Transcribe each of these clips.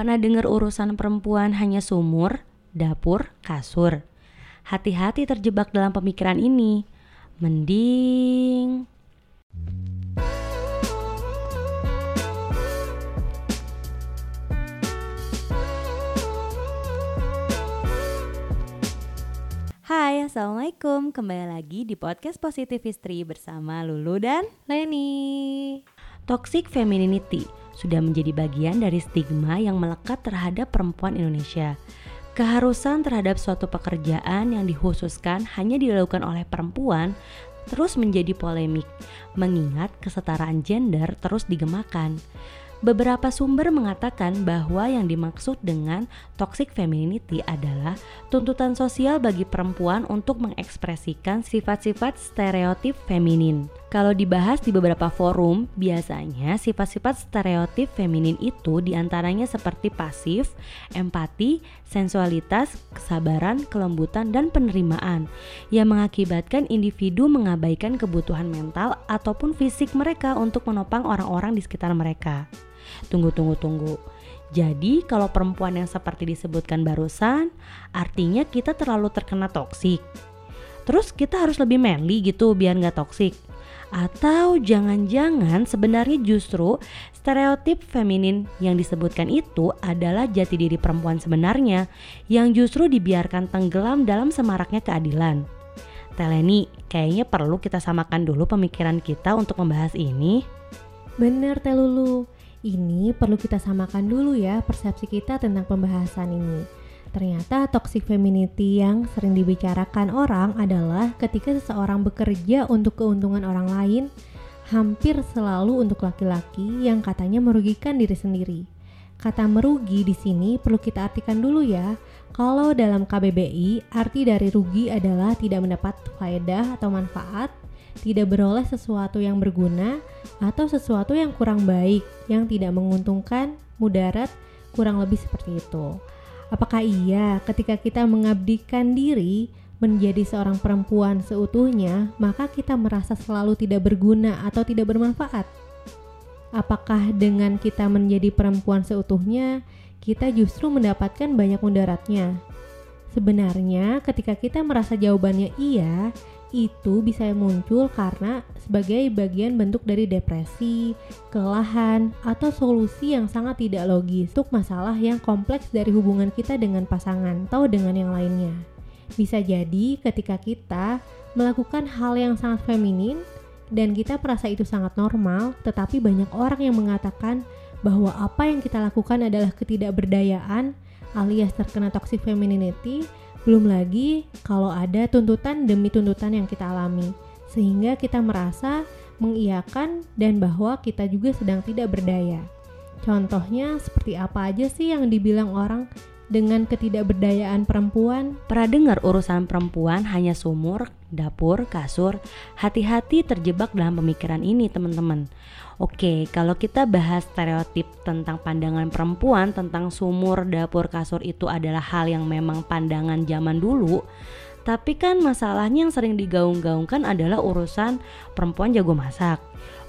Pernah dengar urusan perempuan hanya sumur, dapur, kasur? Hati-hati terjebak dalam pemikiran ini. Mending Hai, Assalamualaikum. Kembali lagi di podcast Positive History bersama Lulu dan Leni. Toxic femininity sudah menjadi bagian dari stigma yang melekat terhadap perempuan Indonesia. Keharusan terhadap suatu pekerjaan yang dikhususkan hanya dilakukan oleh perempuan terus menjadi polemik, mengingat kesetaraan gender terus digemakan. Beberapa sumber mengatakan bahwa yang dimaksud dengan toxic femininity adalah tuntutan sosial bagi perempuan untuk mengekspresikan sifat-sifat stereotip feminin. Kalau dibahas di beberapa forum, biasanya sifat-sifat stereotip feminin itu di antaranya seperti pasif, empati, sensualitas, kesabaran, kelembutan, dan penerimaan yang mengakibatkan individu mengabaikan kebutuhan mental ataupun fisik mereka untuk menopang orang-orang di sekitar mereka. Tunggu, tunggu, tunggu. Jadi kalau perempuan yang seperti disebutkan barusan, artinya kita terlalu terkena toksik. Terus kita harus lebih manly gitu biar nggak toksik. Atau jangan-jangan sebenarnya justru stereotip feminin yang disebutkan itu adalah jati diri perempuan sebenarnya yang justru dibiarkan tenggelam dalam semaraknya keadilan. Teleni, kayaknya perlu kita samakan dulu pemikiran kita untuk membahas ini. Bener Telulu, ini perlu kita samakan dulu ya persepsi kita tentang pembahasan ini. Ternyata toxic femininity yang sering dibicarakan orang adalah ketika seseorang bekerja untuk keuntungan orang lain, hampir selalu untuk laki-laki yang katanya merugikan diri sendiri. Kata merugi di sini perlu kita artikan dulu ya. Kalau dalam KBBI, arti dari rugi adalah tidak mendapat faedah atau manfaat tidak beroleh sesuatu yang berguna atau sesuatu yang kurang baik yang tidak menguntungkan, mudarat, kurang lebih seperti itu. Apakah iya ketika kita mengabdikan diri menjadi seorang perempuan seutuhnya, maka kita merasa selalu tidak berguna atau tidak bermanfaat? Apakah dengan kita menjadi perempuan seutuhnya, kita justru mendapatkan banyak mudaratnya? Sebenarnya, ketika kita merasa jawabannya iya, itu bisa muncul karena sebagai bagian bentuk dari depresi, kelelahan, atau solusi yang sangat tidak logis untuk masalah yang kompleks dari hubungan kita dengan pasangan atau dengan yang lainnya. Bisa jadi ketika kita melakukan hal yang sangat feminin dan kita merasa itu sangat normal, tetapi banyak orang yang mengatakan bahwa apa yang kita lakukan adalah ketidakberdayaan alias terkena toxic femininity belum lagi kalau ada tuntutan demi tuntutan yang kita alami, sehingga kita merasa mengiyakan dan bahwa kita juga sedang tidak berdaya. Contohnya seperti apa aja sih yang dibilang orang dengan ketidakberdayaan perempuan? Pernah dengar urusan perempuan hanya sumur, dapur, kasur? Hati-hati terjebak dalam pemikiran ini teman-teman. Oke, kalau kita bahas stereotip tentang pandangan perempuan tentang sumur, dapur, kasur itu adalah hal yang memang pandangan zaman dulu. Tapi kan masalahnya yang sering digaung-gaungkan adalah urusan perempuan jago masak,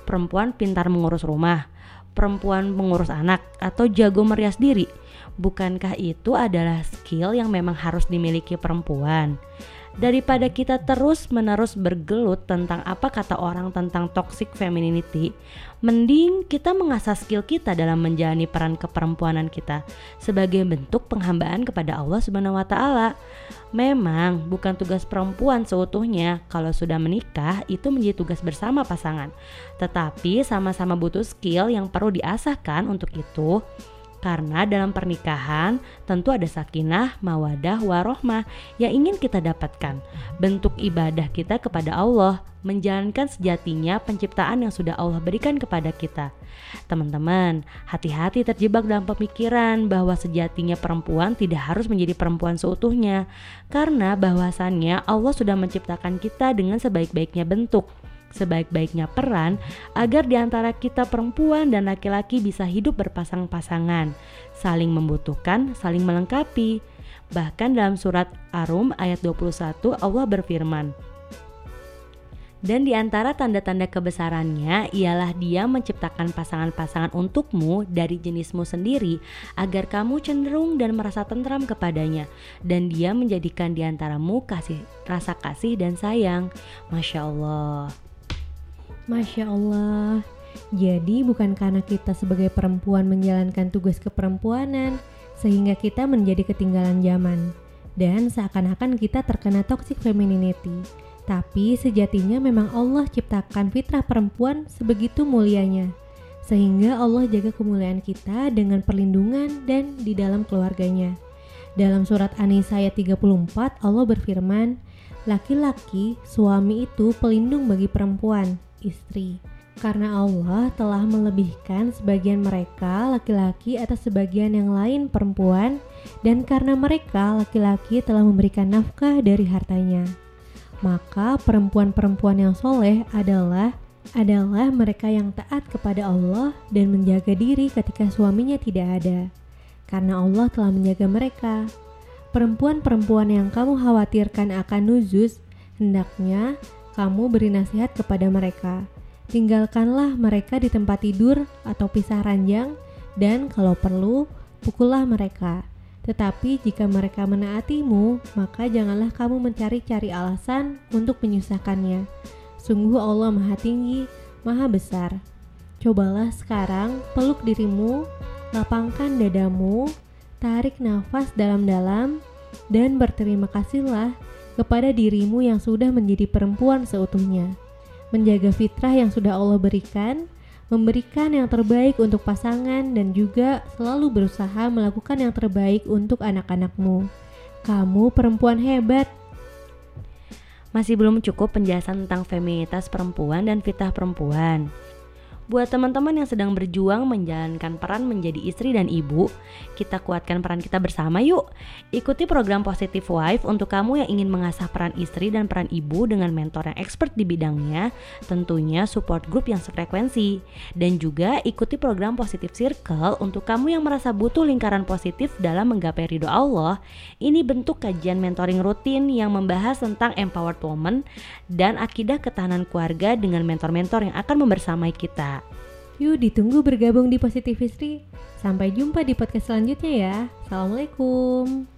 perempuan pintar mengurus rumah, perempuan mengurus anak, atau jago merias diri. Bukankah itu adalah skill yang memang harus dimiliki perempuan? Daripada kita terus-menerus bergelut tentang apa kata orang tentang toxic femininity, mending kita mengasah skill kita dalam menjalani peran keperempuanan kita sebagai bentuk penghambaan kepada Allah Subhanahu wa taala. Memang bukan tugas perempuan seutuhnya kalau sudah menikah itu menjadi tugas bersama pasangan. Tetapi sama-sama butuh skill yang perlu diasahkan untuk itu karena dalam pernikahan tentu ada sakinah, mawadah, warohmah yang ingin kita dapatkan. Bentuk ibadah kita kepada Allah, menjalankan sejatinya penciptaan yang sudah Allah berikan kepada kita. Teman-teman, hati-hati terjebak dalam pemikiran bahwa sejatinya perempuan tidak harus menjadi perempuan seutuhnya. Karena bahwasannya Allah sudah menciptakan kita dengan sebaik-baiknya bentuk sebaik-baiknya peran agar di antara kita perempuan dan laki-laki bisa hidup berpasang-pasangan, saling membutuhkan, saling melengkapi. Bahkan dalam surat Arum ayat 21 Allah berfirman, Dan di antara tanda-tanda kebesarannya ialah dia menciptakan pasangan-pasangan untukmu dari jenismu sendiri agar kamu cenderung dan merasa tentram kepadanya dan dia menjadikan di antaramu kasih rasa kasih dan sayang. Masya Allah. Masya Allah. Jadi bukan karena kita sebagai perempuan menjalankan tugas keperempuanan sehingga kita menjadi ketinggalan zaman dan seakan-akan kita terkena toxic femininity tapi sejatinya memang Allah ciptakan fitrah perempuan sebegitu mulianya. Sehingga Allah jaga kemuliaan kita dengan perlindungan dan di dalam keluarganya. Dalam surat An-Nisa ayat 34 Allah berfirman, Laki-laki, suami itu pelindung bagi perempuan, istri. Karena Allah telah melebihkan sebagian mereka laki-laki atas sebagian yang lain perempuan dan karena mereka laki-laki telah memberikan nafkah dari hartanya maka perempuan-perempuan yang soleh adalah adalah mereka yang taat kepada Allah dan menjaga diri ketika suaminya tidak ada, karena Allah telah menjaga mereka. Perempuan-perempuan yang kamu khawatirkan akan nuzus, hendaknya kamu beri nasihat kepada mereka. Tinggalkanlah mereka di tempat tidur atau pisah ranjang, dan kalau perlu, pukullah mereka. Tetapi jika mereka menaatimu, maka janganlah kamu mencari-cari alasan untuk menyusahkannya. Sungguh Allah Maha Tinggi, Maha Besar. Cobalah sekarang peluk dirimu, lapangkan dadamu, tarik nafas dalam-dalam, dan berterima kasihlah kepada dirimu yang sudah menjadi perempuan seutuhnya. Menjaga fitrah yang sudah Allah berikan, memberikan yang terbaik untuk pasangan dan juga selalu berusaha melakukan yang terbaik untuk anak-anakmu. Kamu perempuan hebat. Masih belum cukup penjelasan tentang feminitas perempuan dan fitah perempuan. Buat teman-teman yang sedang berjuang menjalankan peran menjadi istri dan ibu, kita kuatkan peran kita bersama yuk. Ikuti program Positive Wife untuk kamu yang ingin mengasah peran istri dan peran ibu dengan mentor yang expert di bidangnya, tentunya support group yang sefrekuensi. Dan juga ikuti program Positive Circle untuk kamu yang merasa butuh lingkaran positif dalam menggapai ridho Allah. Ini bentuk kajian mentoring rutin yang membahas tentang empowered woman dan akidah ketahanan keluarga dengan mentor-mentor yang akan membersamai kita. Yuk ditunggu bergabung di Positivistry. Sampai jumpa di podcast selanjutnya ya. Assalamualaikum.